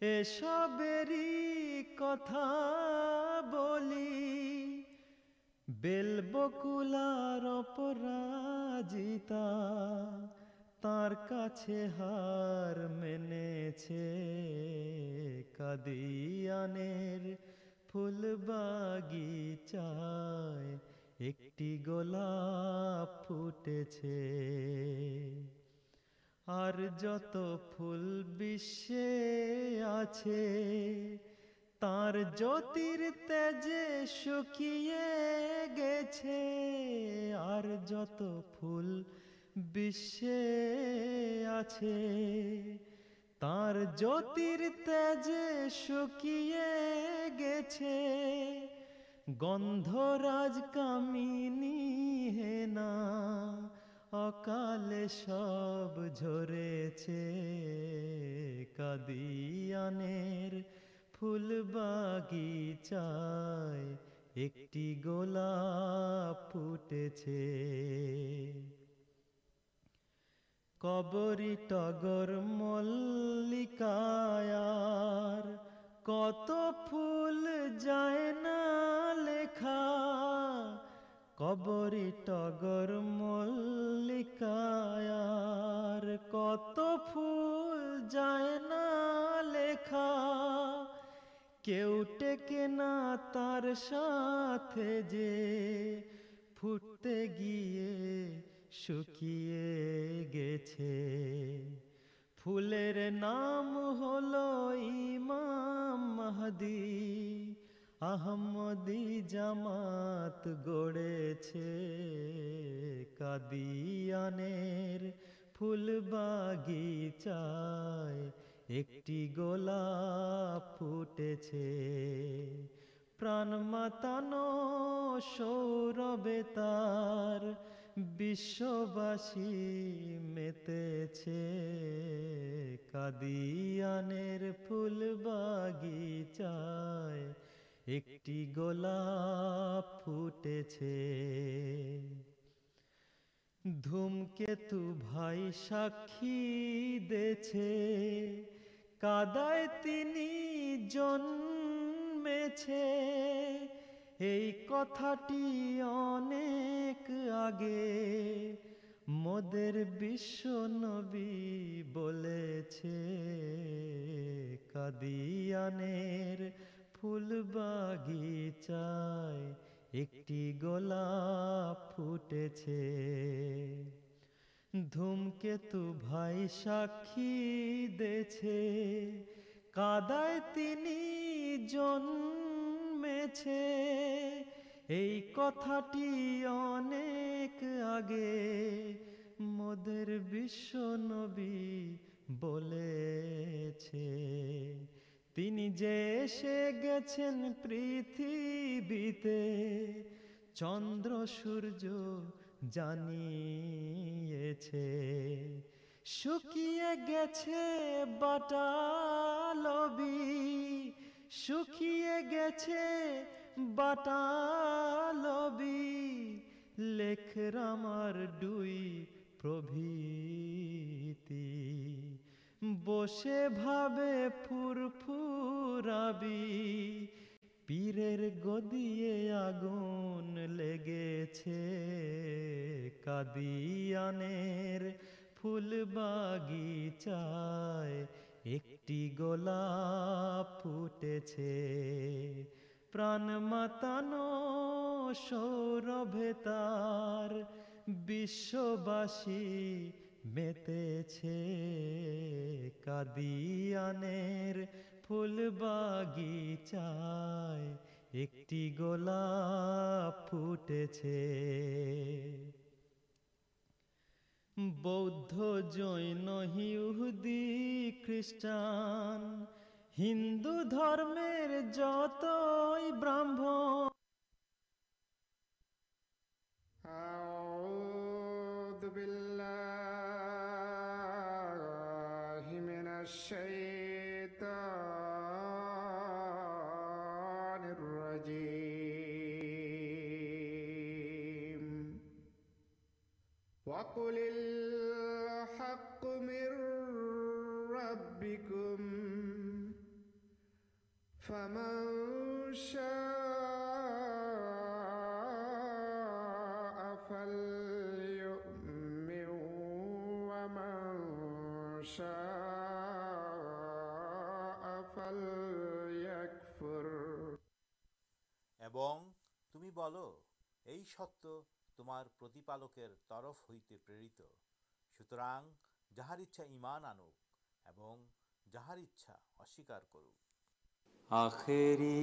سبر کتابکا ترچے ہار مین کدیانگی چھٹی گلا فٹ جت فل بیسے آجے تا جر تجیے گیچھے اور جتے آجھے تر جر تجیے گیچے گند راجامی ہے نا اکال سب جدیانگیچ ایک گولا فٹ چھ کبڑی ٹگر ملک جائنا لکھا قبر ٹگر ملک جائے نا لکھا کیو ٹکنا تار ساتھ جیے سکیے گیچھے فلر نام ہو لامدی آمدی جمع گڑے چھدیانے فل باغیچا ایک گولا فٹ چھ پراناتان سور بیار بس بس متےچھ کدی آنے فول بغیچا ایک گلا فٹ ساکٹی انگے مدربیان فل بغیچائ ایک گلا فٹم کے تو ساکی جی کتا آگے مدربی گندر سورج سٹالی سکیے گی بٹال بسے پیرر گدیے آگن لگے بغیچائے ایک گلا فٹ پر نورتارشبشی مادیچائے ایک گولا فٹ بودھ جین ہان ہندو درمیر جت براہ الشيطان الرجيم. وقل الحق من ربكم فمن شاء এবং তুমি বলো এই সত্য তোমার প্রতিপালকের তরফ হইতে প্রেরিত সুতরাং যাহার ইচ্ছা ইমান আনুক এবং যাহার ইচ্ছা অস্বীকার করুক আখেরি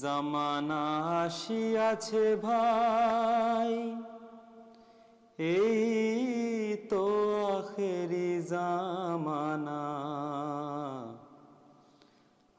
জামানা আসিয়াছে ভাই এই তো আখেরি জামানা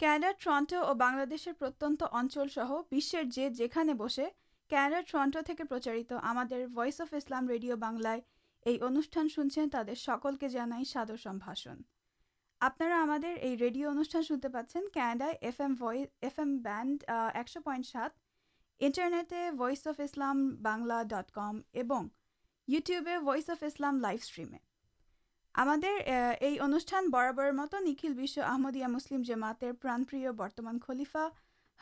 کنڈا ٹرنٹو اور بنشر اچل سہرے بسے کناڈا ٹرنٹو پرچارت ہمارے ویس اف اسلام ریڈیو بنائے انوشان سنچھیں تعداد سکل کے جانے سادر سماشن آپ ریڈیو انوشٹان سنتے پاچھے کاناڈا ایف ایم وف ایم بینڈ ایکش پائنٹ سات internet voice of Islam Bangla dot com hours of Islam live stream ہمارے یہ انتل بیش آمدیہ مسلم جماعت پرانپری برتمان خلیفہ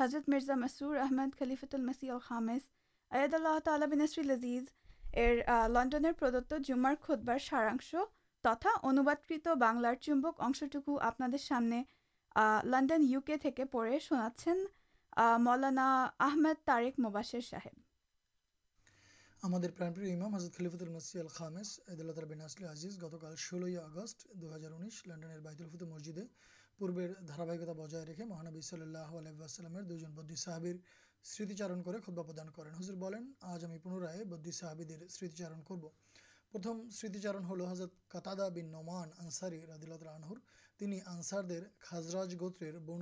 حضرت مرزا مسور احمد خلیف ال مسیل حامیز اید اللہ تعالی عال بینسرزیزر لنڈن پردت جمار کھدبار سارا تتا اند بنار چومبک اشٹوکو آپ سامنے لنڈن یو کے پڑے شنا مولانا آمد طاریک موبر صاحب بنو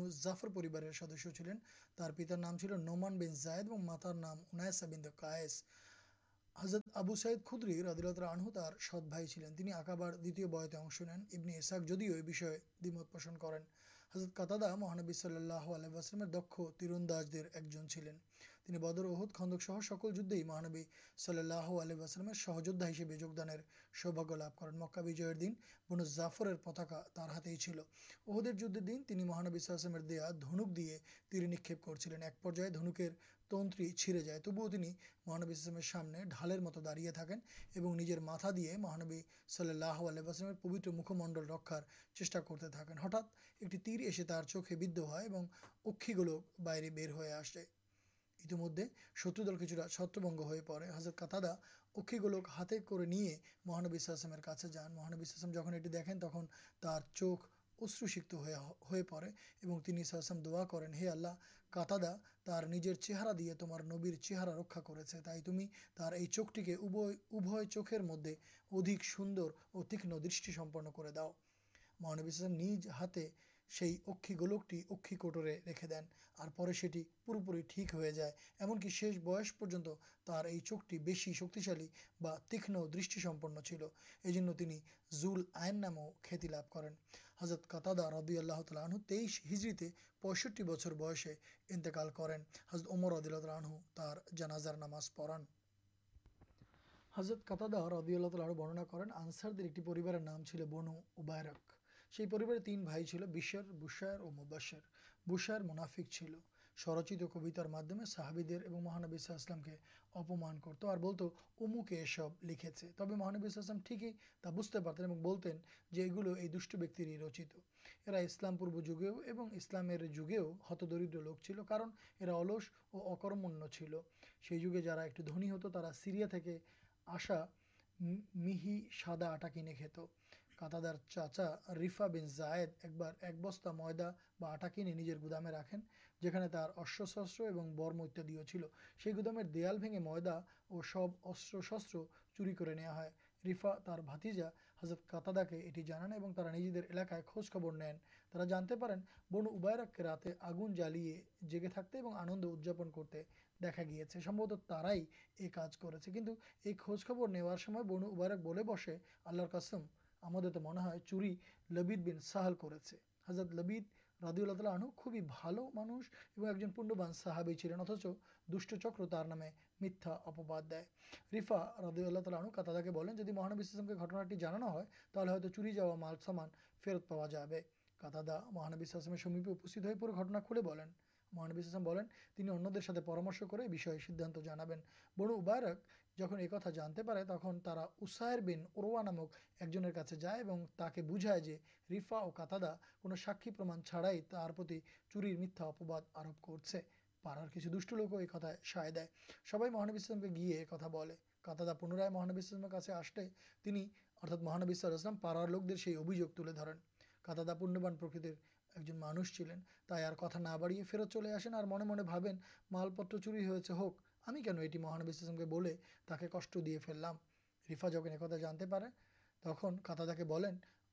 جافر نام چلان بن زائد ماتار نام انساند حضرت ابو سائید خودلتر آنہ سد بھائی چلین دھتو بھتے اُس نین اشاک جدیو یہ مت پوشن کر حضرت قطد مہانبی صلی اللہ اللہ علیہ واسلم دک تیرنداز چلے بدر احد خندک سہ سکول جدے ہی مہانبی صلی اللہ اللہ علیہ ہسپان سوباگیہ مکا بجے دن بن جافر پتاکا ہایے چلو اہدے جن مہانبی تیر نکلیں ایک پر تنتری چھیڑے جائے تب مہانبی سامنے ڈھالر مت داڑی تکینجر متا دے مہانبی صلی اللہ علیہ پبتر مکھ منڈل رکھار چیٹا کرتے تھے ہٹا ایک تیر ایسے چوکھے بدھ ہو باہر بر ہوئے آس جائے مہانبی دعا کریں ہے آلہ کتادا چہرا دیا تم نبیر چہرا رکھا کردے ادھک سوندر اور تیق دمپن کر داؤ مہانبیم نج ہا گول کوٹرے رکھے دین اور پورے پوری ٹھیک ہو جائے ایمنک شیش برتن تر چوک ٹی تیشمپ یہ کرزرت ربی اللہ تعال تیئیس ہجری پی بچر بسے انتقال کرین حضرت اللہ نماز پڑھان حضرت قطاد ربی اللہ تعال برننا کرسارٹی نام چلے بنوائر تینفرچی پور جب اسلام لوگ چلس اور چلے جا دن ہوتا سیریا آسا مہی سادا آٹا کنت کتادار چاچا ریفا بین زائد ایک بستا مدا کنجر گودامے رکھیں جانے شسر اور دیال میدا اور چوری کرتیجا یہ خوج خبر نینا جانتے بنوائراک کے راستے آگن جالیے جگہ تھے آنند اداپن کرتے دیکھا گیا سمبت یہ کاج کرنگ اللہ قاسم ہم سہل کرنس اور ایک جن پنڈ سی چلے اتچ دشکر تر نامے میتھا اپ ریفا ردی اللہ تعالی آنو کتادا کے بنیں جیسے مہانب کے گٹنا ہے تھی چوری جا مال سامان فیرت پا جائے کتادہ مہانبیسمپے پڑے گا کھلے بولیں پاڑار کچھ دوست لوگ ایک سایہ سبانوشی ایک کتادا پنرائ مہانے مہانویسلام پہاڑار لوگ دے ابھی تلین کتادا پنتی ایک جن مانش چلین ترا نہ بڑھیا فیرت چل آسین اور من من پتر چوری ہوگی کن اٹی مہانے کش دے فیلام ریفا جن ایک تھا جانتے پہ تک قطا تھا کہ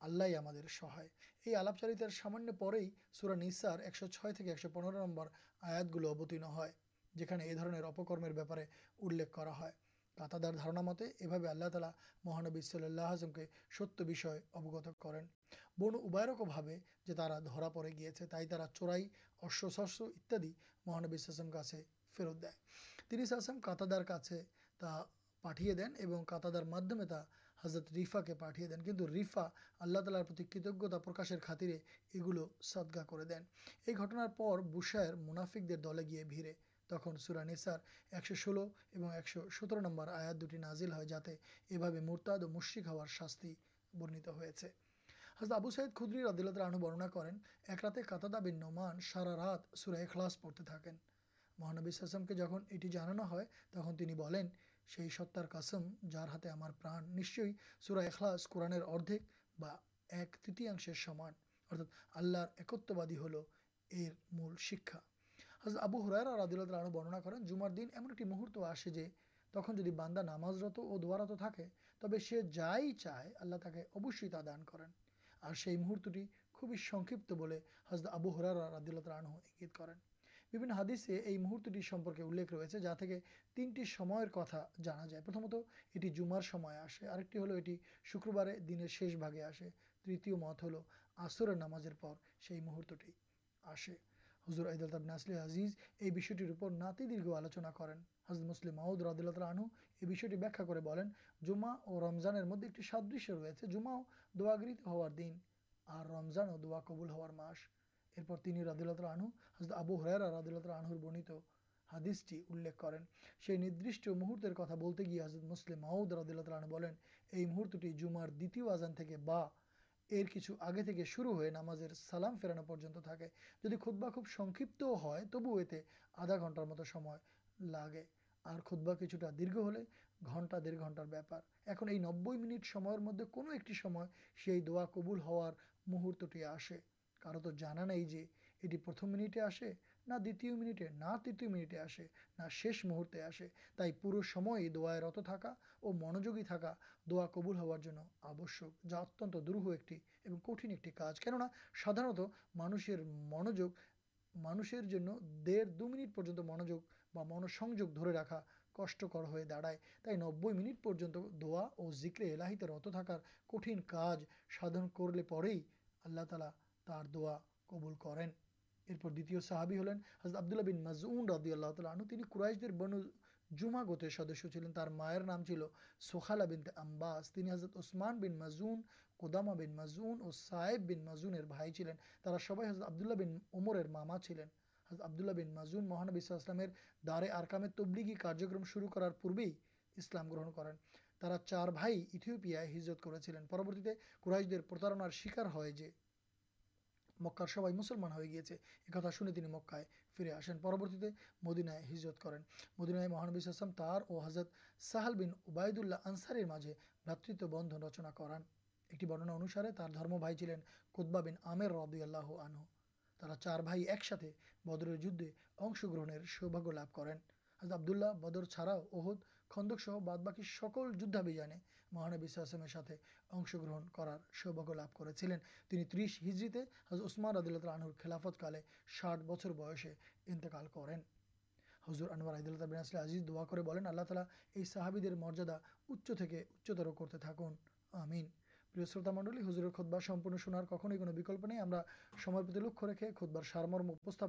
آلاہ ہمارے سہا یہ آپچر سامان پہ سورانسار ایک سو چھ ایک پنر نمبر آیا گلو ابتر یہ بارے میں الیک قطدار دارنامتے یہ بھی آللہ تعالی مہانبی اللہ حسم کے ستیہ اوگت کریں بنوا رکوا جو پڑے گی تھی طرح چورائی اشت مہانبیم کا فیرت دے ساسم کتادار کا پاٹے دینا کتادار مادمے تا حضرت ریفا کے پاٹے دین کیفا اللہ تالارتا پرکاشر خاطرے یہ گلو سادگا کر دین یہ گھٹنار بوشائر منافک دل گیا بھڑے مہانب سسم کے جہاں تک ستار جاتے قورنہ اردیک اللہ ایکتوادی ہل مل شکا حضد آبو ہرارا اور ردیلہ برننا کر جمار دن ایم ایک مہرت آسے تخلیق اور دعارت تھا جائی چاہے اللہ دان کر سکت آبو ہرارا رد رنو انگیت کردیسے یہ مہرتٹی انخت جا کے تینٹی کتنا جانا جائے۔ پرتمت یہ جمارک شکربار دن شیشے آسے تیت مت ہل آسر نماز مہرتٹی آسے مش رب رنسٹی ال کردر گیا حضرت مسلم ماؤد ردولت آزان یہ کچھ آگے شروع ہو نام سلام فرانت تھا کدبا خوب سو تبو یہ آدھا گھنٹار مت لگے اور کدبا کچھ دیر ہونٹا دیر گھنٹار بہت اُن یہ نب منیٹر مدد کون ایک دا کبول ہار مہرتٹی آسے کارو تو جانا ہی اٹی پرتمنیٹے آسے نہتوی منیٹے نہ ترتیہ منیٹ آسے نہ شیش مہرتے آسے تروئی دت تھکا اور منجوگی تھکا دا کبول ہوارشک جا ات درح ایک کٹن ایک کارج کدارت مانشر منجوگ مانشر جو دیر دو منیٹ پن منوگ منسوج دھے رکھا کشکر ہو داڑائے تب منیٹ پن دوا اور زکرے ایلاہ رت تھار کٹھن کارجن کرالا تر دا کبول کریں ارپر دھوتی صحابی ہلین حضرت بین مزون ربی اللہ تلاشا گوتر چلین مائر نام چلو سوخالہ بیناس حضرت اثمان بن مزون اداما بن مزون اور سائےب بین مازن سب آبد اللہ بن امر ماما چلین حضر ابدوللہ بن ماضون مہانب اسلام دارے آرکام تبلگی کارکرم شروع کر پورے اسلام گرہن کریں تا چار بھائی اتیوپیا ہجرت کربرتی قرآش پرتارنار شکار ہو انسارے درم بھائی چلین قدبابن چار بھائی ایکسے بدر جگن سوباگ لبھ کربد اللہ بدر چھڑا مراد منڈل ہزر کھنک نہیں لکھ رکھے سارمرمستار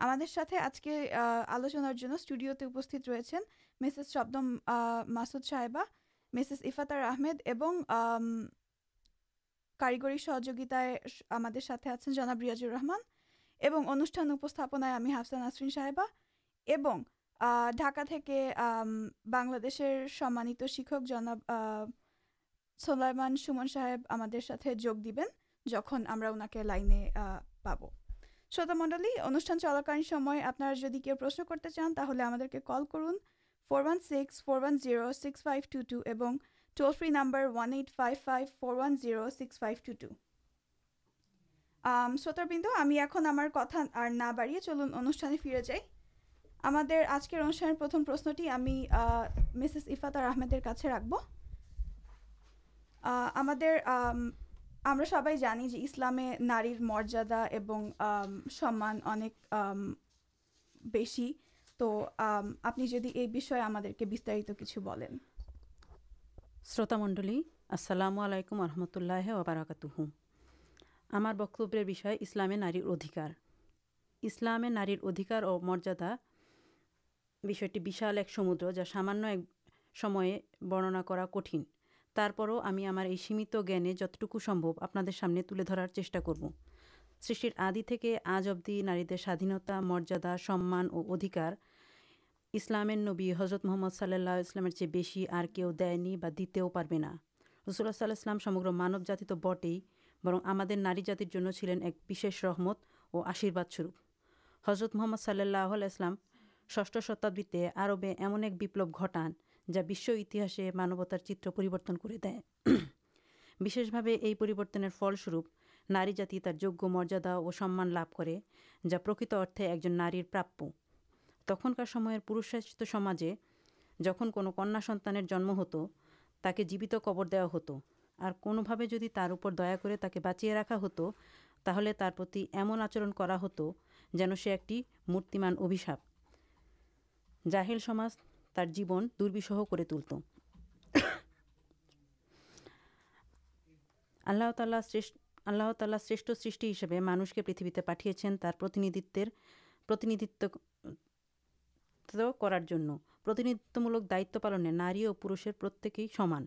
ہمارے آج کے آلوچنار اسٹوڈیوست مس شبدم مسود صاہبا مسےس افاتر آمد اور کاریگری سہجائے آپ سے ریاضر رحمان اور انشانوستی حفظان اصرین صاحبا ڈھکا کے بشر سمانت شکاب سلائی سومن ساہے ہمیں جگ در اُن کے لائن پ شروت مڈل انوشان چلاک آپ کیشن کرتے چان تعلی کل کر four one six four one zero six five two two toll free number one five five four one zero six five two two شوتربند ہمیں اک ہمارا بڑھیا چلن انوشان فرے جائیں ہمارے آج کے انوانشنٹی ہمیں مسےس افاتار احمد رکھو ہم ہم سب اسلامے نار مریادا اور سمان اک بس تو آپ جدی ہمارت کچھ بولیں شروط منڈل السلام علیکم و رحمۃ اللہ وبرکاتہ ہمارے بھائی اسلامی نارکار اسلام نارھیکار اور مریادا بھی سمدر جا سامان ایک بننا کر کٹھن ترپ ہمیں ہمارے سیمت جانے جتو آپ نے تلے چیٹا کرو سر آدی آج ابدی ناردھین مریادا سمان اور ادھیکار اسلامی حضرت محمد صلی اللہ علیہ چیز بس دینی بنا رسول اللہ مانو جاتی تو بٹے برما ناری جاتر جو بھیشی رحمت اور آشیروادپ حضرت محمد صلی اللہ علیہ ثش شتابی آربی ایمن ایک بپلو گٹان جاشا مانوتار چتر پریبن کر دیںشن فلسور ناری جاتی جگہ مریادا اور سمان لبھ کر جا پرکت ارتھے ایک جن نارپ تخم پورشت جہاں کو کنا سنت ہت تک جیوت کبر دیا ہت اور کھا جر دیا بچی رکھا ہت تھی ایم آچر ہت جان سے ایک مورتیمان ابشپ جہیل سمجھ تر جیون دربیسہ تلت آللہ تعالی شرش سرشی ہسپی پہ ملک دائنے ناری اور پورشر پرتکی سمان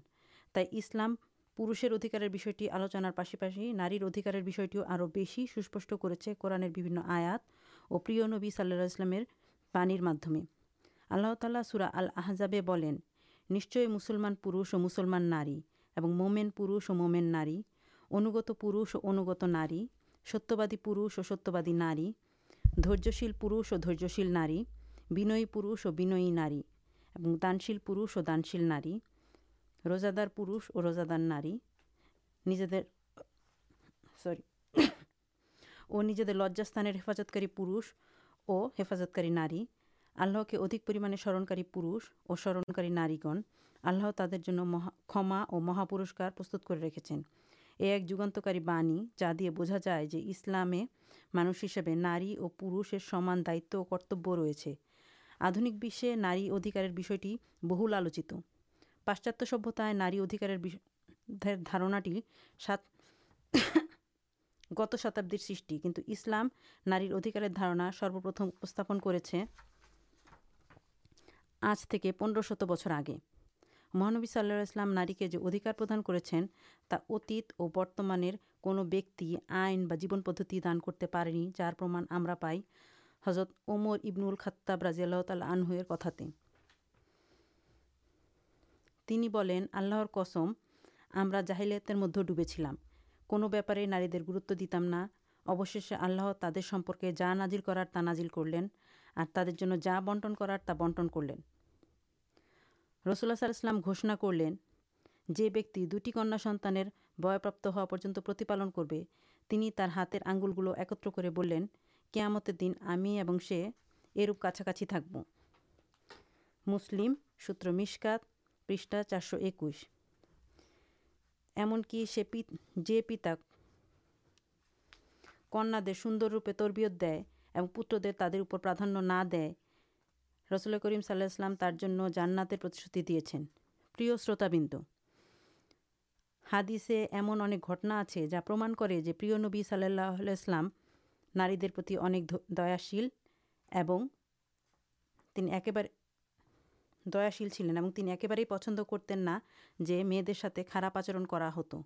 تسلام پورشر ادھکار آلوچنار نار ادھکاروں بہی سوسپش کر آیا اور پر نبی صلہم اللہ تعالی سورا الحضابسلمان پورش اور مسلمان ناری اور مومین پومین ناری انوگت پورشت ناری ستیہبادی پتیہبادی نارشیل پھرشیل ناری بنئی پورش اور بنعی ناری دانشیل پش اور دانشیل نار روزاد پوزادار نارجر سر وہ لجاستانی پیفازتکار اللہ کے سرنک پورش اور سرنکاری نارگن آلہ تر مہا کما اور مہا پورسکارستان جا دیا بوجھا جائے اسلام ہسپتال ناری اور پھر دائت اور کرتبے آدھک ناری ادھیکار بہل آلوچیت پاشچات سبھیت نارکار داراٹی سات گت شتاب سو اسلام نارکار دارنا سروپرتم کر آج پندر شت بچر آگے مہانبی صلی اللہ ناریے جو ادھیکاردان کرتی اور برتمان کو جیون پدتی دان کرتے پارا پائی حضرت امر ابن الختاب رازی اللہ تعالان کتا اللہ قسم ہم مدد ڈوبی چلام کو کون بےپارے نارے گروت دا اوشی آللہ ترپر جا نازل کرارے جن جا بنٹن کر تا بنٹن کر لین رسول سال اسلام گوشنا کر لینی دوان پر ہاتھ آگل گلو ایکتر کرتے دن ہمیں اور یہ روپ کا تھو مسلم سوتر مشکل چارش ایک جی پتا کن سوندر روپے تربیت دے اور پتر دے تر پرادان نہ دے رسول کریم صاحل ترناتے ہیں شروت بند ہاد ایمنٹ آپ سے جا پر نبی صلی اللہ ناریری دیاشیل دیاشیل چلین اور پچ کرتیں نہ مدد خارپ آچرن ہو تو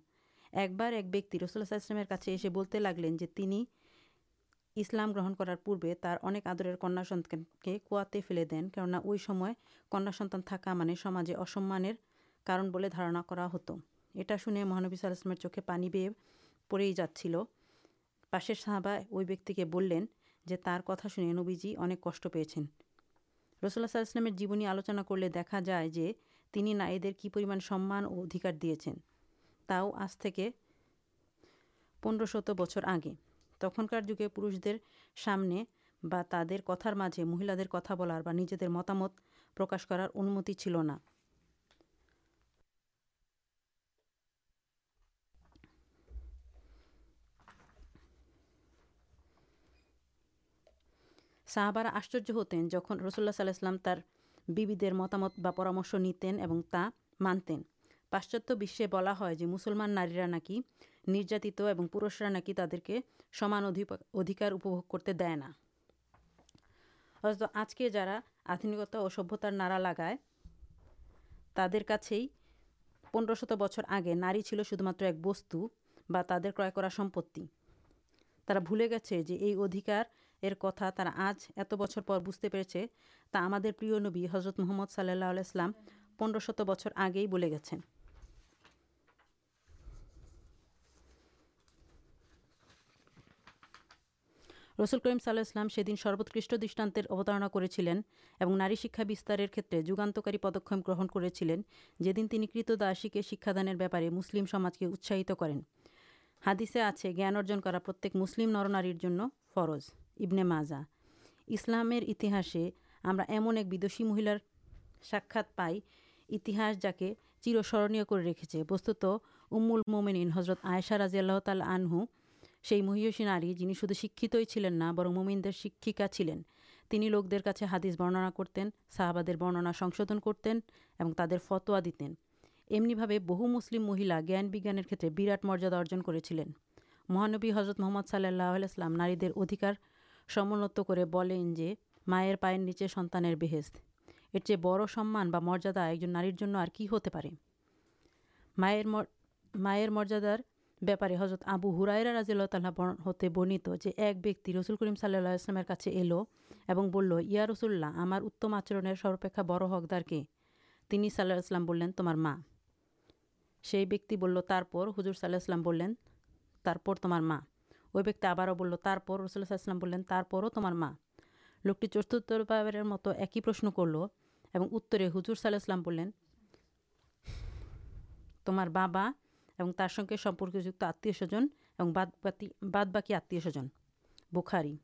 ایک بار ایک بیک رسولام کا لگلین جو اسلام گرہن کرار پوک آدر کنیا سنان کے کوتے فیل دین کنا وہ کنیا مانے سمجھے اصمان دارا ہت یہ شنے مہانبی صاحب چوکھے پانی بیو پڑے جا پاسبے بولیں جو کتا شبی جی اک کش پیچھے رسول صاحل السلام جیونی آلوچنا کر دیکھا جائے نہ ادھیکار دے دین آج تک پندرہ شت بچر آگے تخارے پھر شاہبار آشچر ہتین جہاں رسول صلام مت متعام نیت مانتین پاشچاتارکی نیات پورشر نکی تعدے سمان ادھیکارے نہ آج کے جارا آدھا اور سبھیتار نعرا لگائے تعدر پنر شت بچر آگے ناری چل شو تر کرا سمپتھی ترا بھلے گی یہ ادھیکار کتا ترا آج ات بچر پر بجتے پہ ہمارے پر نبی حضرت محمد صلی اللہ علیہ السلام پنر شت بچر آگے ہی گے رسل کریم صلاحسلام سروتک دشان اوتارنا کری شکا بستار کھیتانکاری پدک گرہن کرنی کتد دار کے شکادان بپارے مسلم اتساہت کریں حادثے آج کے جان کر مسلم نر نار فرض ابن مذا اسلام ایم ایکدی مہیلار ساک پائی انہیں چرسمر کر رکھے پرستت امول مومین حضرت آئسا رضی اللہ تعالی آنہ سی مہیشی ناری جنہیں شدھ شکل نہ بر مومین شکشکا چلین برننا کرتین شاہباد برنناشو کرتین اور تر فتوا دین ایم بہ مسلم مہیلا جانے براٹ مریادا ارجن کر سین مہانبی حضرت محمد صلی اللہ علیہ السلام نارکار سمنت کو بولیں جو مائر پائر نیچے سنانے بہت ار چڑ سماندا ایک جن نار ہوتے پڑے مائر میرے مریادار بپارے حضرت آبو ہرائرا رضی اللہ تعالہ ہوتے بنت جو ایک بیکی رسول کریم صلی اللہ السلام کا کہاج الو بول یا رسوللہ ہمارم آچرن سرپے بڑ ہکدار کے تین سالہ السلام بلین تمہارے بول ہزر صلی اللہپ تمہارک آبار رسول السلام بولیں طرو تمہارا لوکٹی چتھار مت ایک ہی پرشن کرلو اور اتر حضر صلی السلام بولیں تمار ب اور تر سنپ آتمی سوزن اور باد باکی آتیہ سوزن بخاری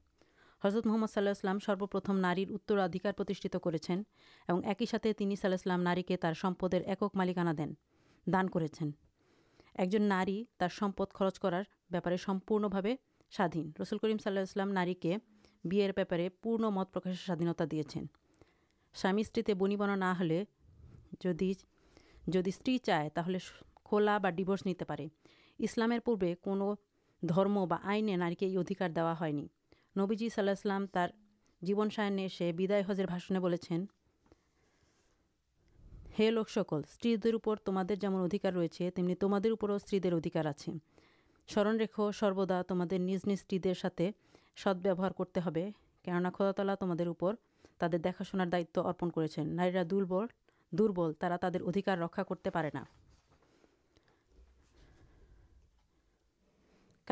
حضرت محمد صلاحم سروپرتم نار اتراعدھیکارتیشت کرتے صلیم ناری کے ترپی ایکک مالکانا دین دان کری ترپ خرچ کرارپارے سمپرن سا دھین رسول کریم صلی السلام ناری کے بھیپارے پورن مت پرکاشے سایونتا دے سامی سی بنی بنا نہ استع چاہیے کلا بستے پہ اسلام پو درما آئینے نارکار دیا ہے نبیجی صلیم جیون سائنسے بولیں ہے لوک سکول استعدار ریچے تمہیں تمہارے اوپر سی ادھیکار آرن ریک سروا تمہار سی سدبیار کرتے کناتلا تمہارے دیکھا شنار دائت ارپن کرا ترکار رکھا کرتے پے نا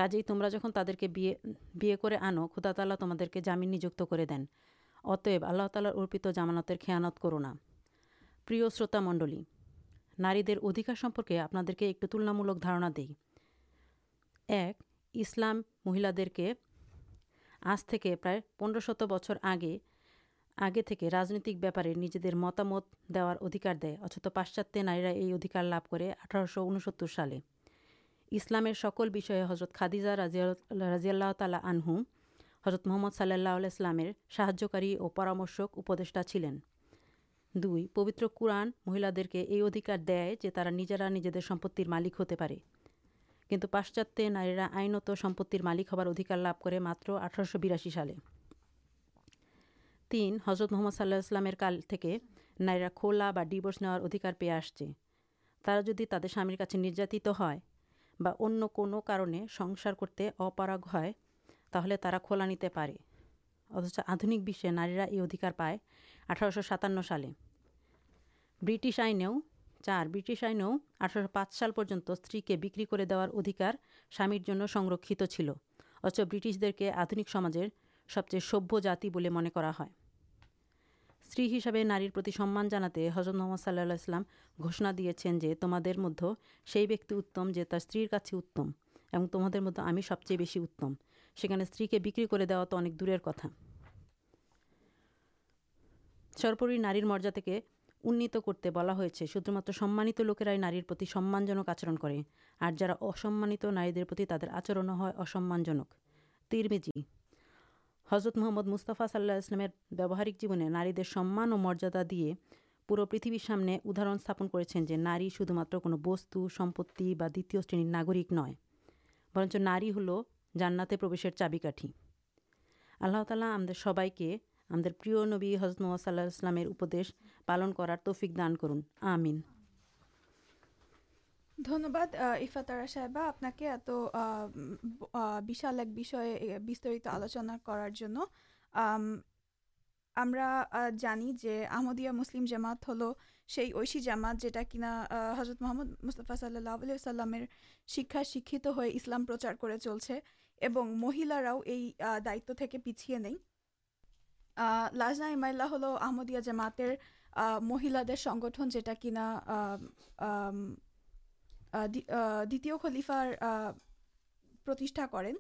کارج تمر جم تا بھی کرو خدا تعلق تمہارے جامن نجوت کر دین اتب اللہ تعالی ارپت جامانات کرونا پر شوت منڈل ناری ادھیکار سمپکے آپ ایک تلنک دیں ایک اسلام مہیلے کے آج تک پرائ پنر شت بچر آگے آگے راجنک بہتارے نجی مت متاردھکار دے اچھ پاشچاتے نارکار لبھ کر اٹھارہ انستر سالے اسلام سکلے حضرت خادجہ رضی اللہ رضی اللہ تعالی آنہ حضرت محمد صلی اللہ علیہ ساج اور پرامرشک اپدا چلین دو پوتر قوران مہیل کے یہ ادھیکار دے تا نجرا نجی مالک ہوتے پے کچھ پاشچاتے نارا آئنت سمپتر مالک ہوارکار لبھ کر ماتر اٹھر براشی سالے تین حضرت محمد صلاحمیر کلا بس نواردھکار پیے آستے ترا جدی تر سام کا نرجات ہیں بنیہ کارے سنسار کرتے اپراگے تھی کھلا نیتے پڑے ات آدھک بھی نارا یہ ادھکار پائے آٹھ ساتان سالے برٹیش آئی چار برٹیش آئی آٹھ پانچ سال پر اسی کے بکری کر دار ادھیکار سامک برٹیشن کے آدھک سمجھیں سب چیز سبھی جاتی بول منہ ہے استعری نارمان جانا حضرت محمد صلی اللہ گوشنا دے دیں تمہارے اتم جو سر اتم اور تمہارے مدد سب چیز بسم سننے استری بکری کر دیا تو نار مریادا کے انیت کرتے بلا ہوتا ہے شدھ مات لوکرائی نار سمانجنک آچرن اور آ جاانا سمانجنک ترمی حضرت محمد مستفا صلی اللہ جیونے ناران اور مریادا دے پور پریتھویر سامنے اداہر سپن کری شدمات ناگ نئے برچ ناری ہل جانا پروشیر چابکاٹھی آللہ تعالی ہم سب کے پر نبی حضرت محصل پالن کر تفک دان کرم دنیہباد عفاترا صاحب آپ کے اتال ایکستر آلوچنا کرمدیہ مسلم جامات ہل سی اشی جامات جو ہے کہ نہا حضرت محمد مستل اللہ علیہ وسلامر شکایت شکشت ہو اسلام پرچار کر چلے مہیلاؤ یہ دائت پیچھے نہیں لازنا ایمائلا ہلو آمدیہ جماتر مہیل سنگھن جا دلیفارتیشا کریں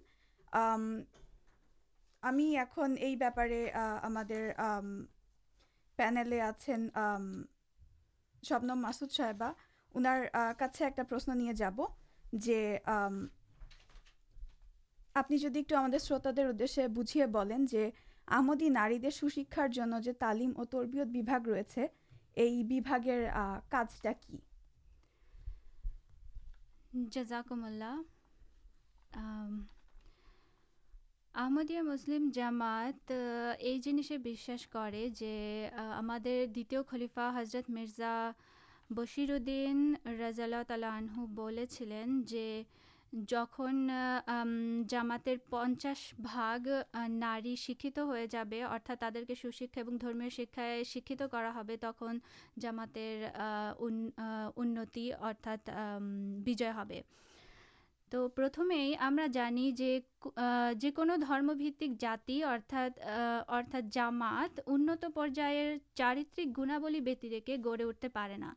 ہمیں اُن یہ بارے میں ہم پل آپ سپنم ماسد صاحبہ انارشن نہیں جی آپ جدیٹ شروت درد بجے بولیں جو ہم ناریسے سوشکار تعلیم اور تربیت بھی بھاگ ریسے یہ کچھ جزاکم اللہ جزاک مسلم جامات یہ جس ہم خلیفہ حضرت مرزا بشیر الدین رضا عنہ بولے بولیں جے جن جماتر پچاس بھاگ ناری شکے ارتھا تر کے سو شکایت شکایت شکشت کراتر انجو تو جنون درمک جاتی اردا ارتھا جامات انت پہ چارترک گنوی ویترے کے گڑے اٹھتے پے نا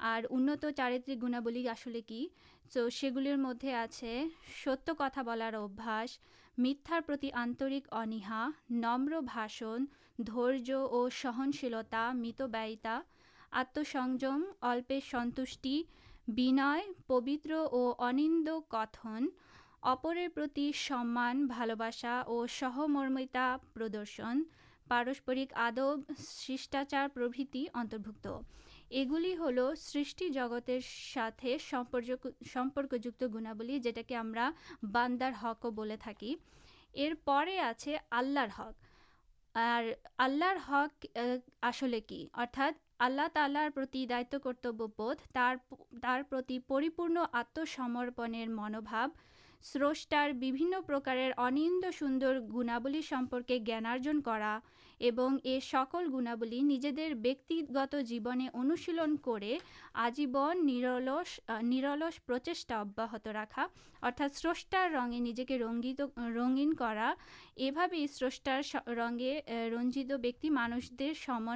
اور انت چارترک گنا آپ تو گل مدد آتا بولار میتھارکا نمر بھاشن در سہنشیلتا متبائتا آتسم سنت بنیا پوتر اور اندک اپرتی بال بسا اور سہمرمتا پردن پارسپرک آدب سارتی اتربت یہ گی ہل سگتر ساتھ سمپرکت گنابل جب باندار ہکوار ہکلر ہک آسلے کی ارتھات آللہ تالار کرتو ترتیپ آتسمرپن منوب سر پر اندر گنامل جان کر سکل گنویجی بک جیونے انوشیلن آجیبنلس نرس پرچا ابیاحت راخا ارتھ سارے نجے کے رنگ رنگینا یہ بھی سرشار رنگیں رنجیت بیک مانشی سم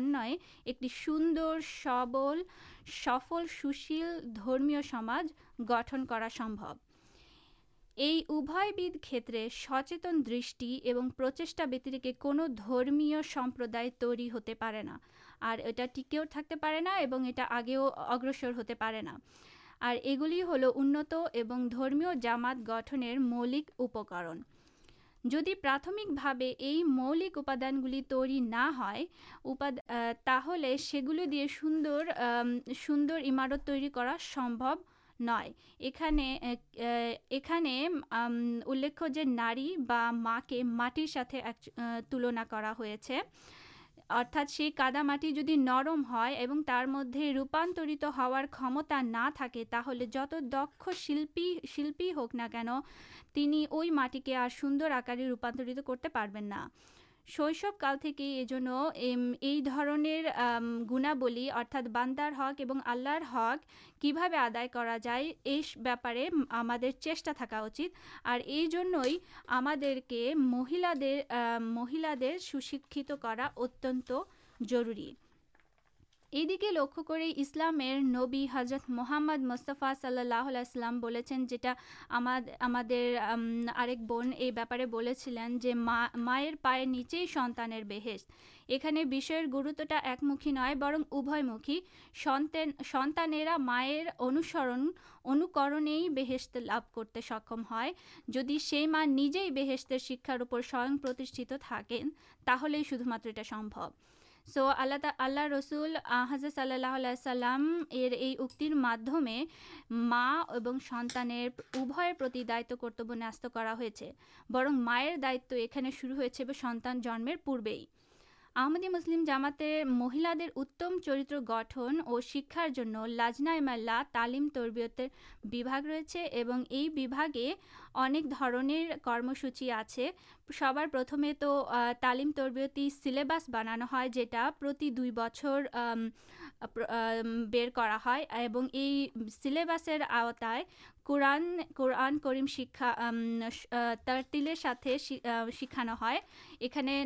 ایک سوندر سبل سفل سوشل درمی گٹھن سمبو یہ اب کھیت سچے دشن اور پرچا بتریکمپردا تری ہوتے اور یہ اٹھے تھے یہ آگے اگرسر ہوتے گی ہل انت اور درمی جامات گٹن مولک اپکرن جی پراتھمکے یہ مولک اپادانگل تر نہ سوندر عمارت تری کر سمبو نئے یہ الیہ نڑ با کے مٹر سات تلنا کردا مٹی جدی نرم ہے تر مدی روپانتر ہارمتا نہ تھی تو شوک نہ کن تین وہٹی کے سوندر آکر روپانتر کرتے پا ششوکل کے یہ گنابل ارتھ باندار ہق اور آللہ ہک کہ آدھا جائے اس بارے میں ہمارے چکا اچھا یہ مہیلے مہیلے سوشک اتری یہ دیکھے لکیمیر نبی حضرت محمد مستفا صلی اللہ علیہ السلام بون یہ بارے میں جو مائر پہ نیچے سنانے بہت اکنے گروتوٹا ایک مخی نئے برم ابھی سن سنتانا میرے انوسر انوکر ہی بہت لابھ کرتے سکم ہے جدی سے ما نجے بہستارتیشت تھا ہلو شدھ متو سو اللہ تا اللہ رسول صلی اللہ اکتر معلوم کرتب نست برن مائر دائت یہ شروع ہو سنتان جنم پومیدی مسلم جامات مہیار اتم چرتر گٹن اور شکار مل تعلیم تربیت ریگے کرم سوچی آپ سب پرتم تعلیم تربتی سیلباس بنانا ہے جتنی بچر بر کر سیلباست قورن قورن کریم شکا تلر شیكھانا ہے یہ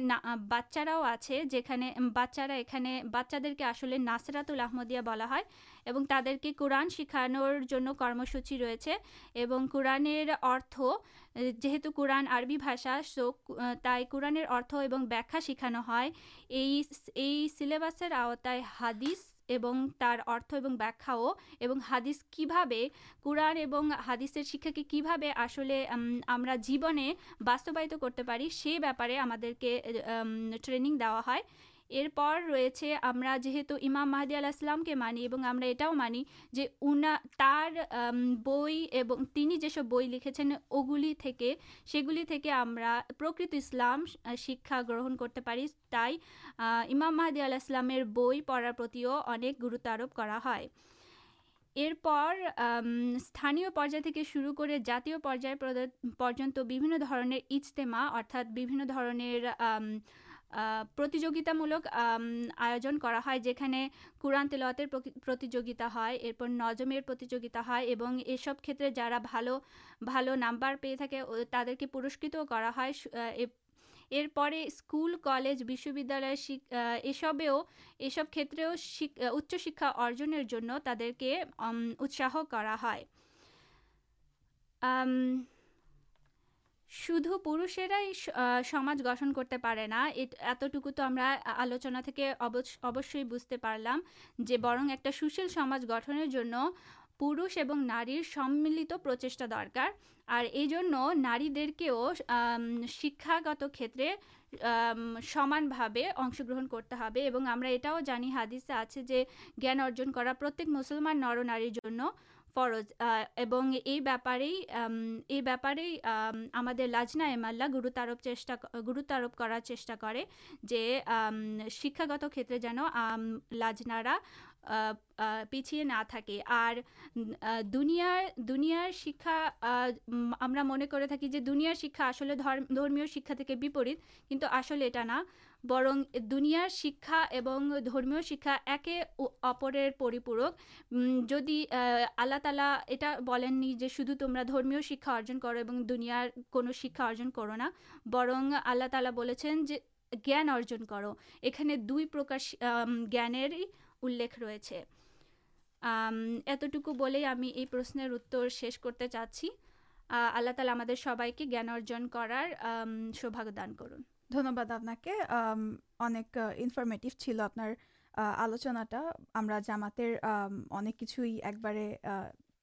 بچارا آخری بچا آسل ناصرات بلا ہے تعدے قوران شیان سچی ریچے اور قوران ارتھ جیت قوران عربی بھاشا توران شیخان سیلبس آؤتائ حادثہ ہادس کی بھا قوران شکا کے کبھی آسلے ہم کرتے ہم ٹرین دیا ارپر ریچے ہمیں جیتو امام محدی آلام کے مانی ای مانی جو انیس بئی لکھے اگلی گلے پرسلام شکا گرہن کرتے تھی امام محدود بئی پڑھارنے گروتار ہےپر سانکے شروع کر جاتی پرجتےما ارتقر آجن قورن تلتر ہے نجمرتی ہے یہ سب کھیت جا پیے تھے ترکی پورسکت کرج بشوال یہ سب یہ سب کھیت اچھا ارجن تر کے اتساہ کر شدھ پائیج گھن کرتے اتنا آلوچنا بجتے پلام جو برن ایک سوشیل سمجھ گٹھنے پنو نارمیلت پرچیشا درکار اور یہ نارے شکایت کھیت سمانے اشگتے اور ہادثہ آجان ارجن کر پرتک مسلمان نر ناروں فرجارے یہ بارے لازنا ایمال گروتار چیٹا جتنے جان لازنہ پیچھے نہ تھی اور دنیا دنیا شکا من کر دنیا شکا آمیہ شکایت کے برتھ آسل بر دنیا شکای شکا ایپر پریپورک جدی آللا تالا یہ شدو تمہیں درمی شاج کرو دنیا کونا برن آللہ تعالی جو ضان ارجن کرو یہ دو پرکا جانے ریچھے اتنے یہ پرشن اتر شیش کرتے چاچی اللہ تعالی ہمارن کرار سوباگ دان کر دھنیہ آپ کے انک انفرمے چل آپ آلوچنا ہماتر انکچھے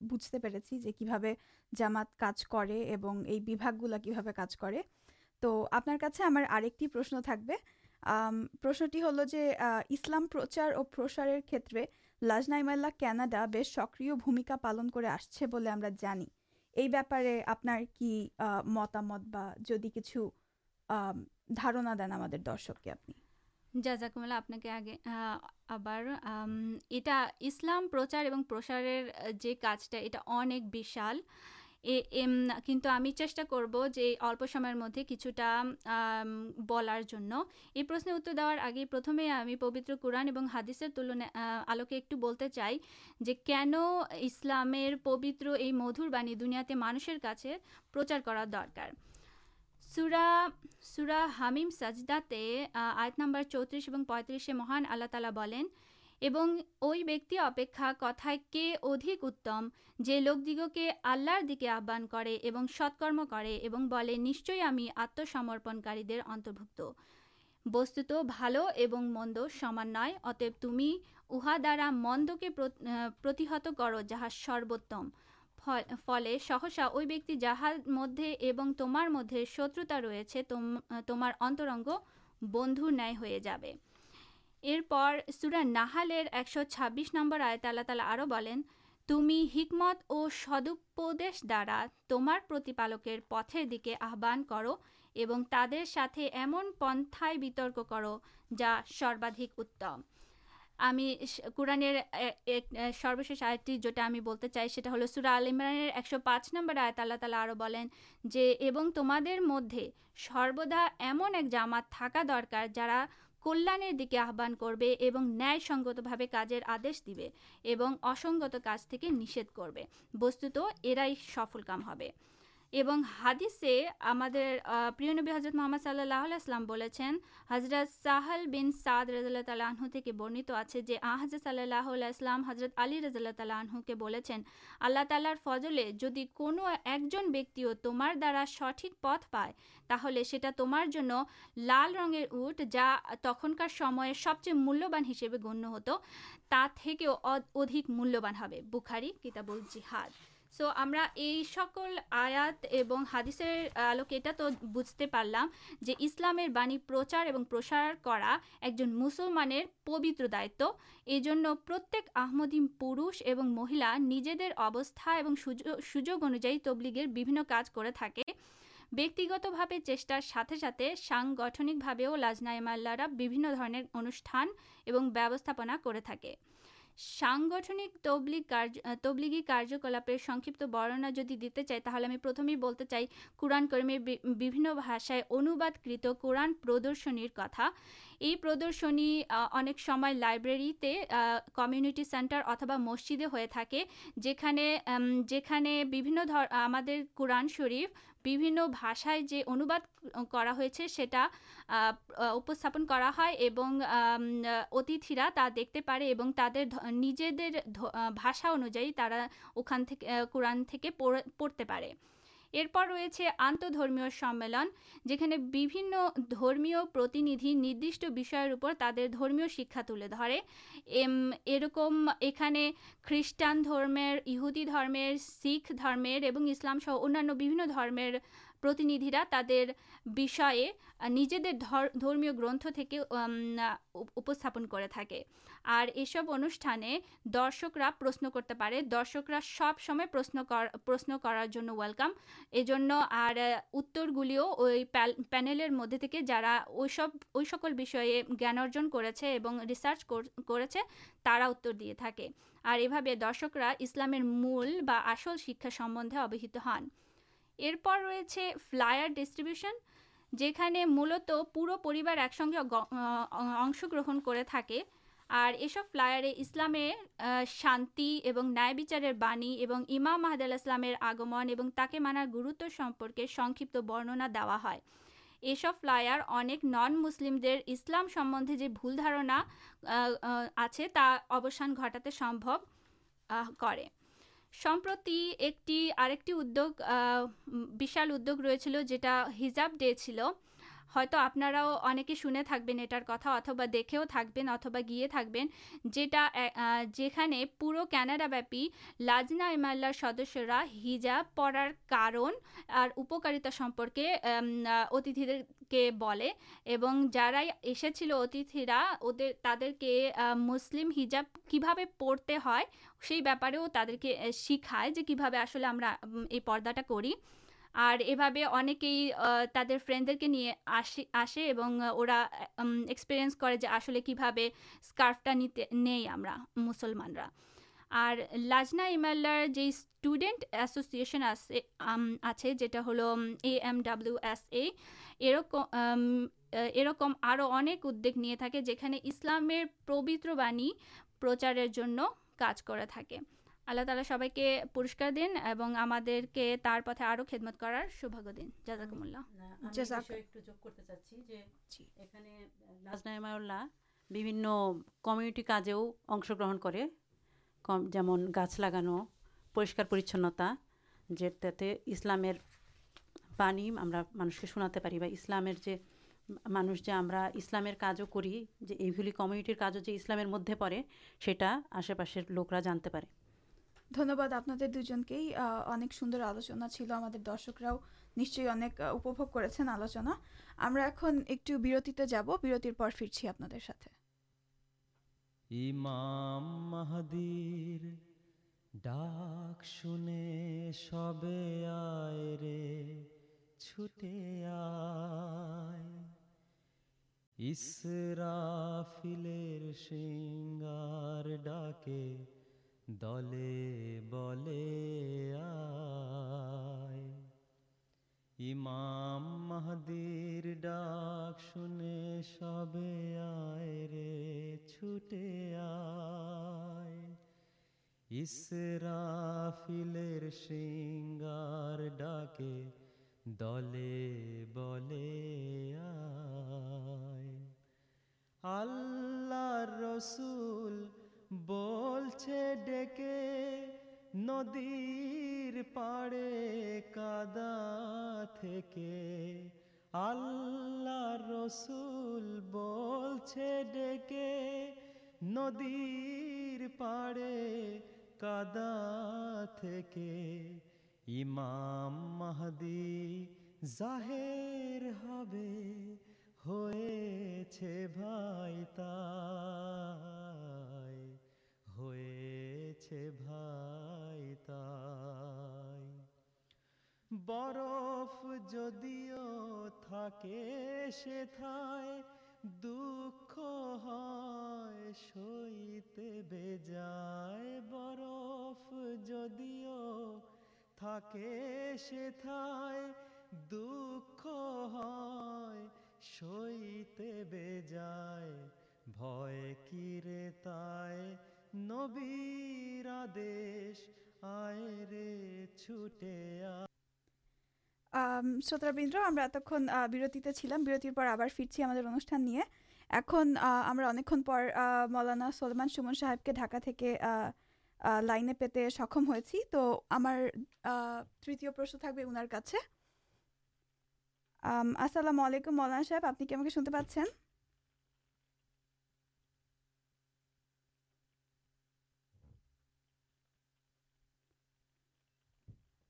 بوجھتے پہ بھا جمات کا تو آپ کی پرشن تھا پرشنٹی ہل جولام پرچار اور پرسار کھیت لملہ کیناڈا بے سکری بھومکا پالن یہ بارے میں آپ متامت جا جگ اب یہ اسلام پرچار اور پرسار یہ کنٹرا کرو جو اولپسمد کچھ بولارشارت میں پبتر قورن اور ہادثر تلن آلوکے ایک چاہیے کن اسلام پبتر یہ مدر بانی دنیا مانشر کا پرچار کر درکار سورا سورا حامیم سجدا آت نمبر چوترس اور پترسے مہان آللا تعالی بولیں اپ لوک دیکھ کے آلر دیکھے آحان کرم کرشچ ہمیں آتسمرپنک اتربوت وسط تو بھال اور مند سمان اتب تم اہا دارا مند کے پرت کرو جہاں سروتم فہ جہار مدد مدد شترتا ر تم اطرنگ بند نی جور ناہال ایکش چھبیس نمبر آئے اللہ تعالی اور تمہیں ہکمت اور سدوپد دارا تمارپالک پتھر دیکھ کے آدھے ساتھ ایمن پنتھائیں کر جا سرد ہمیں قوران سروش آت کی جو ہل سوران ایک سو پانچ نمبر آئے اللہ تعالی اور تمہر مدد سروا ایمن ایک جامات تھکا درکار جا کلر دیکھ کے آپ نی سنگت کار آدی دیے اصنگت کاج تھی نشےد کر بست سفلکام ہے اور ہادسے ہم نبی حضرت محمد صلی اللہ علیہ السلام حضرت صحل بن ساد رضو کے برنت آج احض صلی اللہ علیہ السلام حضرت علی رض تعالی آنو کے بولن تعالر فضل جدی کون ایک بیک تمار دارا سٹک پت پائے تھی تم لال رنٹ جا تخارم سب چیز مولانے گن تھی ادھک مولیہبان ہے بوکھاری کتابی ہاد سولہ یہ سکل آیات حادثہ آلوکیٹ بجتے پر لوگ جو اسلام پرچار اور پرسار کرسلم پوتر دائت یہ پوش اور مہیلا نجی ابست سوجو انوجائے تبلگ کارج کرکت چیشار ساتھے ساتھ ساگٹنک لازنائ مالارا بھی انٹھان اور بوستنا کر سنگٹنک تبل تبلگی کارکلاپ برنہ جدی دیتے چاہیے تھی پرتم چاہیے قورن کرمے بھاشائیں انوباد قوران پردرشن کتا یہ پردرشن اب لائبریر کمیونٹی سینٹر اتبا مسجدیں ہونے جوران شریف جی انداد کرتیتہ تا دیکھتے پے اور تر نجیداشا انوائر قورن پڑتے ارپر روز ہے آن دم سملن جنٹ بھی شکایت تھی یہ رکم یہ خیسٹان دمردی درمیر سکھ درمیر سہ اندر درمیر تنیدے نجیم گرتھ تھی سپن کر یہ سب انشکر پرشن کرتے پے درشکر سب سمے پرشن کرارکام یہ اتر گلو پینلر مدد تک جا سب وہ سکول جان کرچا اتر دیے تھے اور یہ درشکر اسلام مول بسل شکا سمبندے ابھیت ہن ارپر رہے فلائر ڈسٹریوشن جلت پور پیبار ایک سنگے اش گرہ اور یہ سب فلائرام شانتی نائچار باعی اور امام محدود آگمن کے مانا گروت سمپرکے سکت برننا دیا ہے یہ سب فلائر اک نن مسلم جو بھول دارا آپ سے گٹا سمبو کر ایکٹی ادال ادوگ ریسٹا ہزاب ڈے چل شیںٹر کتا اتب دیکھے تھوبا گئے تھے جور کاناڈا بپی لازنا ایملار سدسرا ہجاب پڑار کارن اور اپکارا سمپرکے اتنے جسے اترا تر کے مسلم ہجاب کم پڑتے ہیں تر کے شکایے آ پداٹا کر یہ تر فرینڈ آسے اور ایکسپیرئنس کر آسل کی بھابتا مسلمانہ اور لازنا ایمالٹ association all E M W S M Arqam اوردے جانے اسلام پبتر بن پرچار اللہ تعالیٰ سب کے پورسکارن کے تر پہ خدمت کر سواگ دن کمیونٹی کا جون گاچھ لگانا پورک پریچنتا جسلام پانی ہم اسلام مانس جولام کارج کرمیونٹر کا کاجلام مدد پڑے آسے پاس لوکرا جانتے پہ دو جن کے لیے امام مہادی ڈاک روٹ آئے اس رنگار ڈاکے دل بولیا اللہ رسو ندے کا دل رسول بول کے ندیر پاڑے کا ایمام محدی ظاہر ہے ہوئے ہوئے برف برف جدیو تھا جائے۔ کرد مولانا سلمان سوب کے ڈاکٹر لائن پیتے سخت تو علیکم مولانا صاحب آپ کی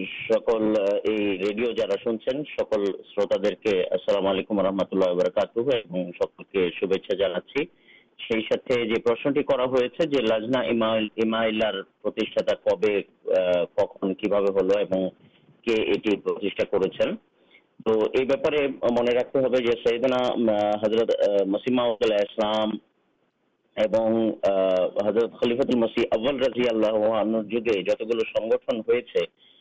سکلو جا سن سکول تو یہ رکھتے ہوا حضرت مسیماسلام حضرت خلیف ابول رضی اللہ جت گلو سنگن ہو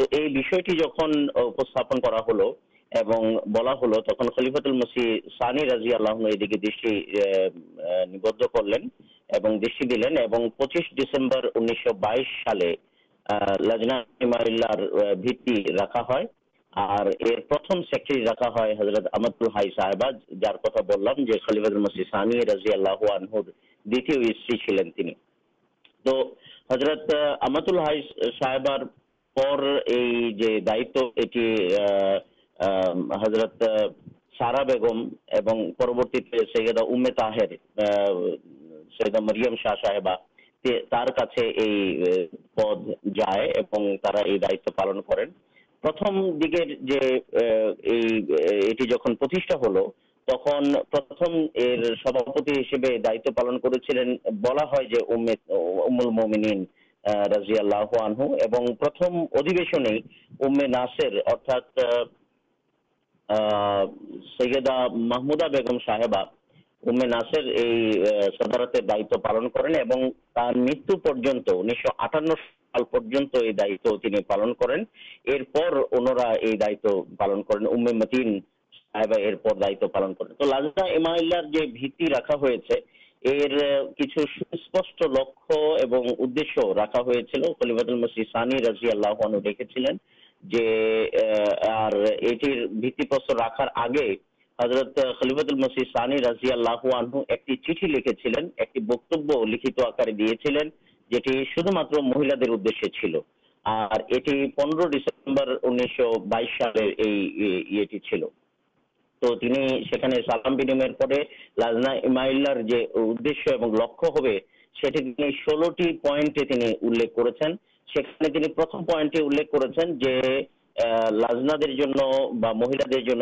تو یہ رکھا پرکٹری رکھا ہے صحیح جاریف المسی سانز اللہ دِن اسی چلینت عمد الحبار پال کرل تک پرت سبپتی ہر دائ پال بلا امول ممنین مت ان آٹھ دائ پال لکھش راہرت خلبت السری سان رضیا چیٹ لکھے چلے بکب لکھ آکار دیا چلے جاتے اور یہ پندرہ ڈسمبر انیس بائیش سال তো তিনি সেখানে সালাম বিনিময়ের পরে লাজনা ইমাইল্লার যে উদ্দেশ্য এবং লক্ষ্য হবে সেটি তিনি ষোলোটি পয়েন্টে তিনি উল্লেখ করেছেন সেখানে তিনি প্রথম পয়েন্টে উল্লেখ করেছেন যে আহ, লাজনাদের জন্য বা মহিলাদের জন্য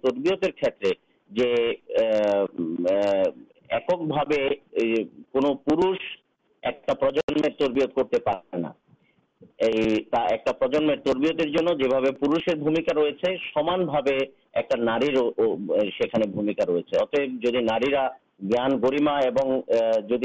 تربیت کرتے پرجن تربیت پورشیر ریچھے سمان ایک نارے بھوکا روپے اتب جی نارا ضان گریما ج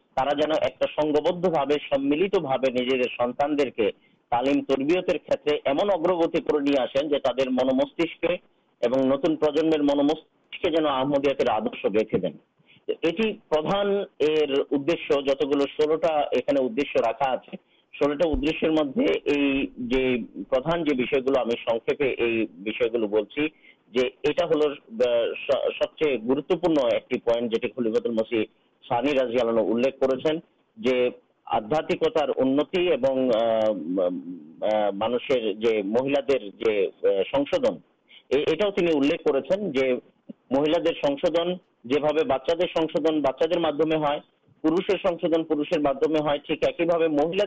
رکھا آپ سب چیز گروتوپن ایک پائنٹ مسی پہ ٹھیک ایک ہی مہیل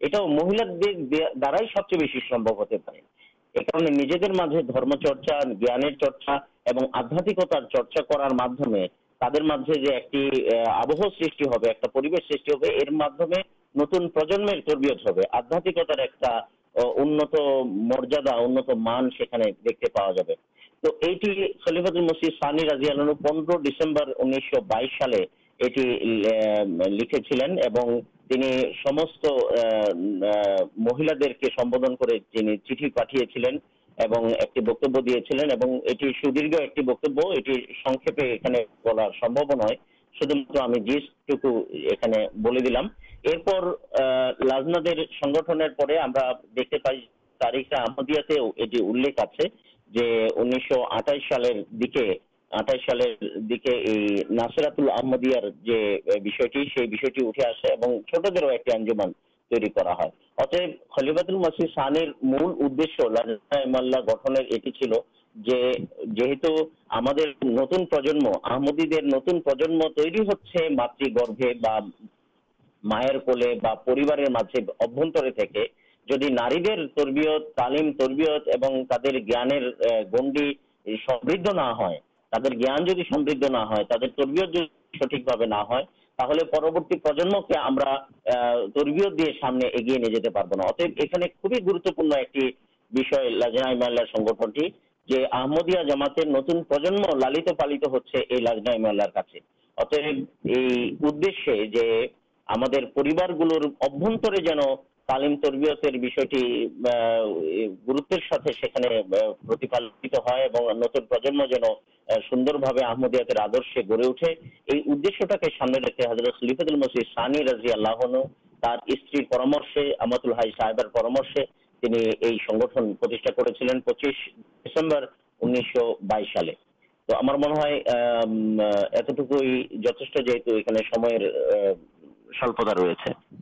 یہ مہیل درائی سب چیز بہت سمبر ہوتے یہ چرچا آتار چرچا کر نجنکتار مسجد سانزیلو پندرہ ڈسمبر انیس سو بائی سالے لکھے چلے اہ مہیل کے سمبھن کر جن چیٹ پٹے سدی ایک شدھ مجھے جیسٹو دیکھتے پائیمدیا انیس سو آٹائی سال آٹھ سال ناسرات الحمدار اٹھے آسے اور چھوٹ دیر ایک آنجمان میرے کوت تعلیم تربیت تبدیل جان گنڈیم نہ ہود نہ ہوبیت سٹھے نہ گروتپ لمار سنگھنٹی آمدیا جماتے نتن پرجنم لالت پالت ہوجنائی ملر کا ہمار گلے جان ہائی صاحب کرنے اتنی جتنے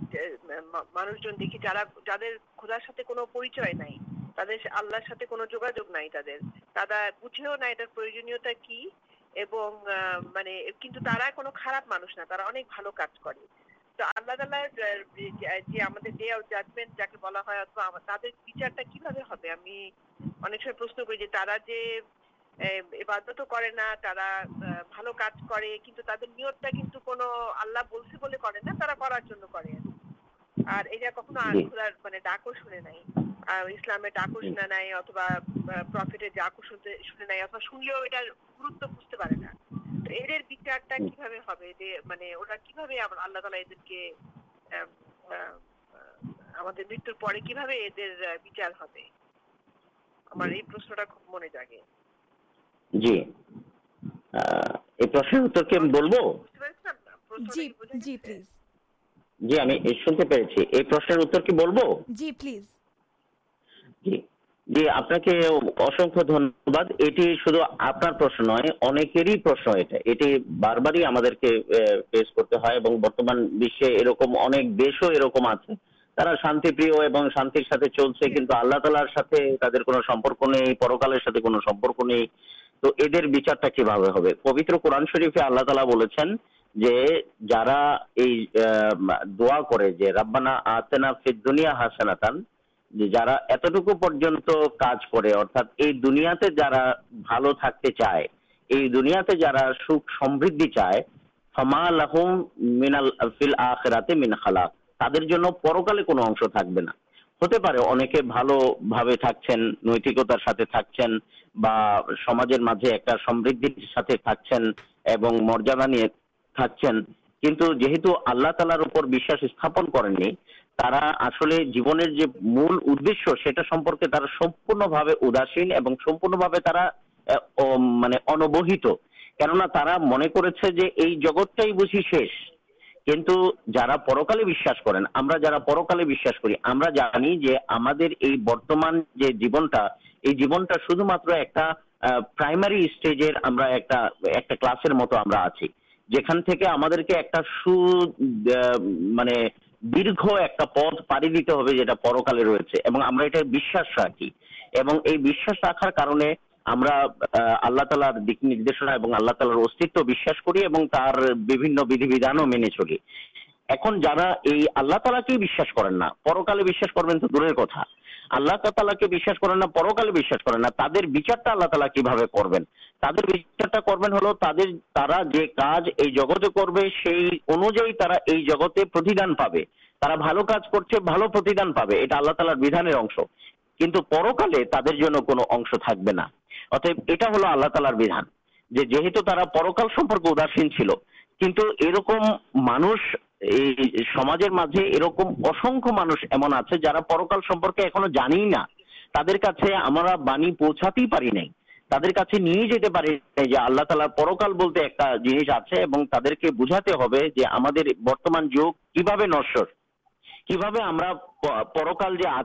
مانوش جن دیکھیے نیا آللہ بولتے ہیں مت کی پر جائے جی شان شان چل سے اللہ تعالی ترپرک نہیں پرچار کی پبتر قرآن شرف تالا بل ترکلے ہوتے ابھی تھوڑی نیتکتار جیوشن اور برتمانا یہ جیوا شر ایک پرائمر مت آپ جاندے ایک مطلب دیر ایک پد پڑی دیتے ہوکالے ریسما ہم راش راحر کرنے ہم آللہ تالارشنا اور آللہ تالارش کردیوں من چلی اکن جا تا کے پرکالے کر دور کتا আল্লাহ তালাকে বিশ্বাস করেন না পরকালে বিশ্বাস করেন না তাদের বিচারটা আল্লাহ তালা কিভাবে করবেন তাদের বিচারটা করবেন হলো তাদের তারা যে কাজ এই জগতে করবে সেই অনুযায়ী তারা এই জগতে প্রতিদান পাবে তারা ভালো কাজ করছে ভালো প্রতিদান পাবে এটা আল্লাহ তালার বিধানের অংশ কিন্তু পরকালে তাদের জন্য কোনো অংশ থাকবে না অতএব এটা হলো আল্লাহ তালার বিধান যে যেহেতু তারা পরকাল সম্পর্কে উদাসীন مجھے ارکم اسن مانش ایمن آج پرکالکے ایو نا تر کا ہم پوچھا ہی پڑے کا جو آللہ تعالی پرکال بولتے ایک جنس آپ تے کے بجا جو ہم برتمان جگ کی بھا نا پرکالارا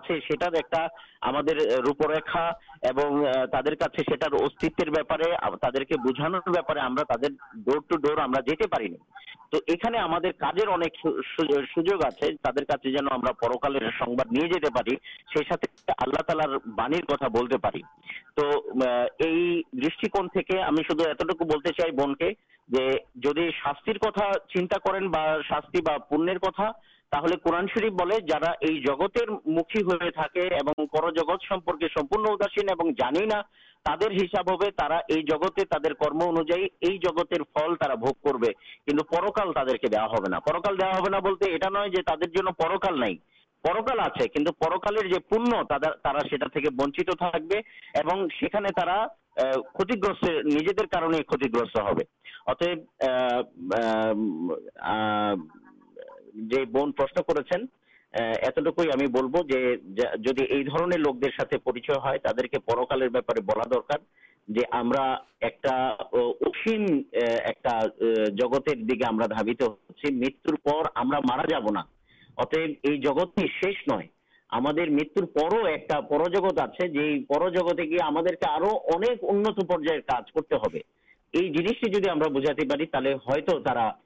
بولتے تو یہ دشک اتھائی بن کے جو جدی شاستر کتا چنتا کریں شی پیرا قرآن پرکال نہیں پرکالر جو پُن کے ونچت تھا کتنی گرست نجی کس ہوتے بون پرش لوک درکار مرتر پر ہم مارا جا یہ جگت کی شیش نئے ہم مرتر پرو ایک پر جگت آپ سے گیا ہم کارج کرتے ہو جنسٹی جی ہم بوجھا پڑی تھی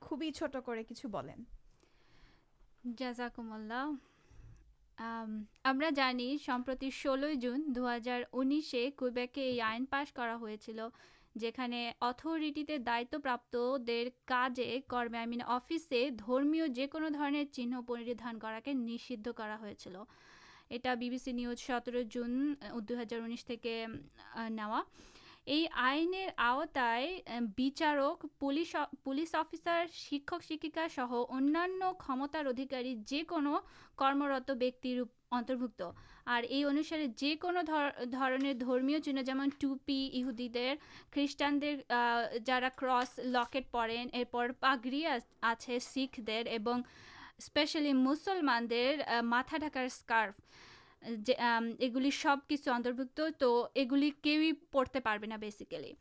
خوبی چھوٹ کر جزاک انش اترٹی دائت پراپر جہن پنر کر کے نش یہوز ستر دو ہزار انیس نوا یہ آئین آؤتائچارک پولیس پولیس افسر شکشک شکا سہ انمتاردھیکار جنو کرمرت بیکر اتربوت اور یہ انسارے جنوبی چیز جوہدی خریشٹان جا کس لکے پڑے ارپر پاکر آخ دلی مسلمان اسکارف یہ سب کچھ اتربت تو یہ گیو پڑتے پا بےسکلیل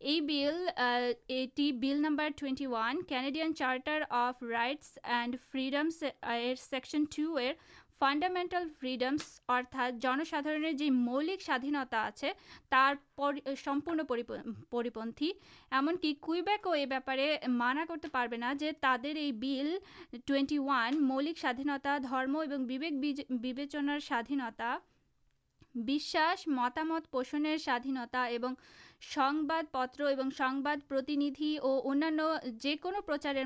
یہل number twenty one Canadian charter of rights and فریڈمسن ٹوئر فانڈامینٹل فریڈمس ارتھا جن سا جی موکینتا آپ سے کئی بیک یہ بہتارے مانا کرتے تعداد سایونتا مت مت پوشن ساینتا پتر اورتنیدی اور ان پرچار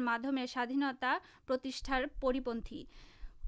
ساینتا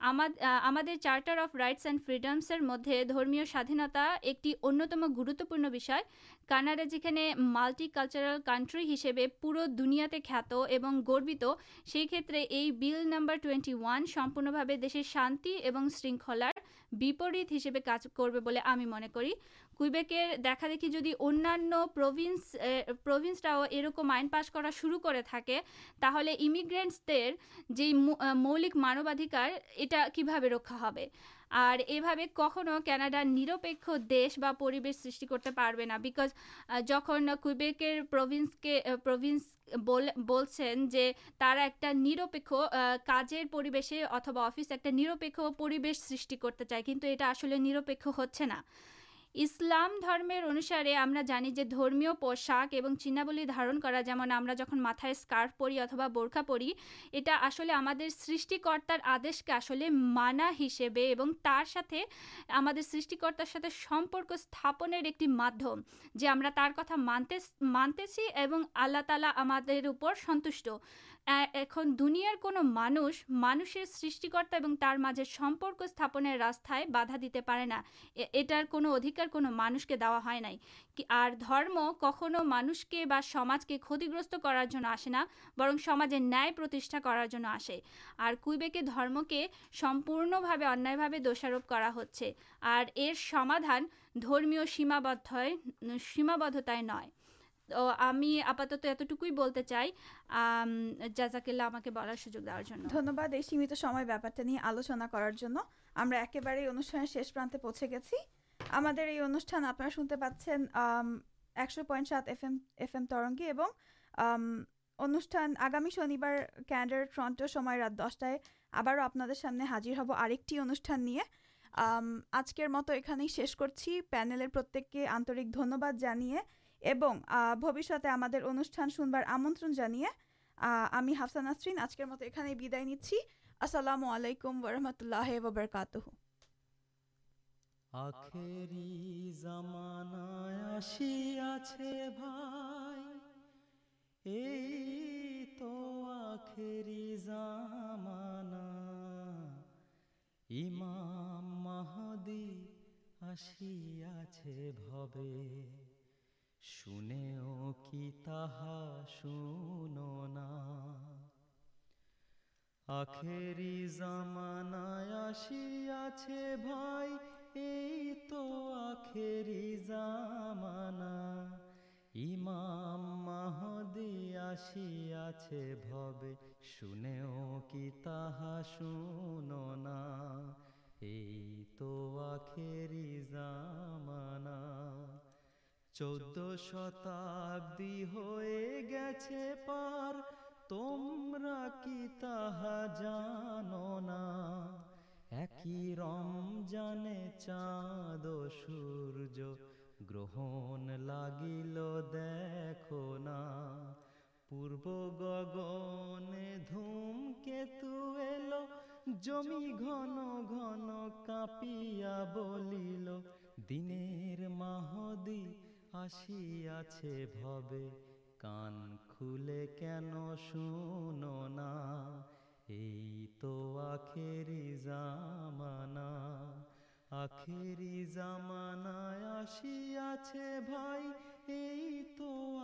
ہم چارٹر اف رائٹس اینڈ فریڈمسر مددیہ ساینتا ایکتم گروتوپر کاناڈا جانے مالٹی کلچرل کانٹری ہسے پورا دنیا خاتون گروت سے یہ بھیل نمبر ٹوئنٹی وان سمپنبھا دیشل من کرکر دیکھادی انوینس پروینس ارکم آئن پاس شروع امیگرینٹس مولک مانوا یہ رکھا ہو اور یہ بھائی کھو کاناڈا نرپک دیش بریش ستے پا بکز جہاں کئیکرس کے پروینس ایکپیک کارجے اتوا افس ایکپیکش ستے چاہے کچھ یہپیک ہوا درمیر انوسارے جانی پاک چین کر جمع ہمیں جہاں متائیں اسکارف پڑی اتبا بورکھا پڑی یہ سارے کے آس مانا ہسبے اور تر سرتارپرک سی مادم جی ہمیں ترا مانتے مانتے چیز آللہ تالا ہم سنت اک دنیا کو سٹیکرتا مجھے سمپرک سپنے راستہ بدھا دیتے پڑے نا یہ ادھیکار کو مانش کے دا ہے اور درم کھو مانش کے بماج کے کتنیگست کرنا آسے برن سماجی نائپتیشا کرنا آسے اور کئی کے درم کے سمپرن دشارا ہودان درمی سیماب سیم بدھت نئے ہمیں سب آلونا کرارے پچھلے گی آپ ایک پٹ سات ایم ترگی اور آگامی شنیڈر فرنٹ آپ آنوٹان آجکر مت یہ شیش کرچی پینل پر آنرکن এবং ভবিষ্যতে আমাদের অনুষ্ঠান শুনবার আমন্ত্রণ জানিয়ে আমি হাফসা নাসরিন আজকের মতো এখানেই বিদায় নিচ্ছি আসসালামু আলাইকুম ওরহমতুল্লাহ ওবরকাত আখেরি জামানায় আসিয়াছে ভাই এই তো আখেরি জামানা ইমাম মাহদি আসিয়াছে ভবে سنے اور کتا سون آخر زمانا تو آخر ما ایمام دیا سنے کی طا سا یہ تو آخری جانا چود شتابی ہو گی تم چاند گر پور گگنے دھوم کے تل جمی گن کاپیا بول دن مہدی کان کھل کن شاخر مخیری جامی تو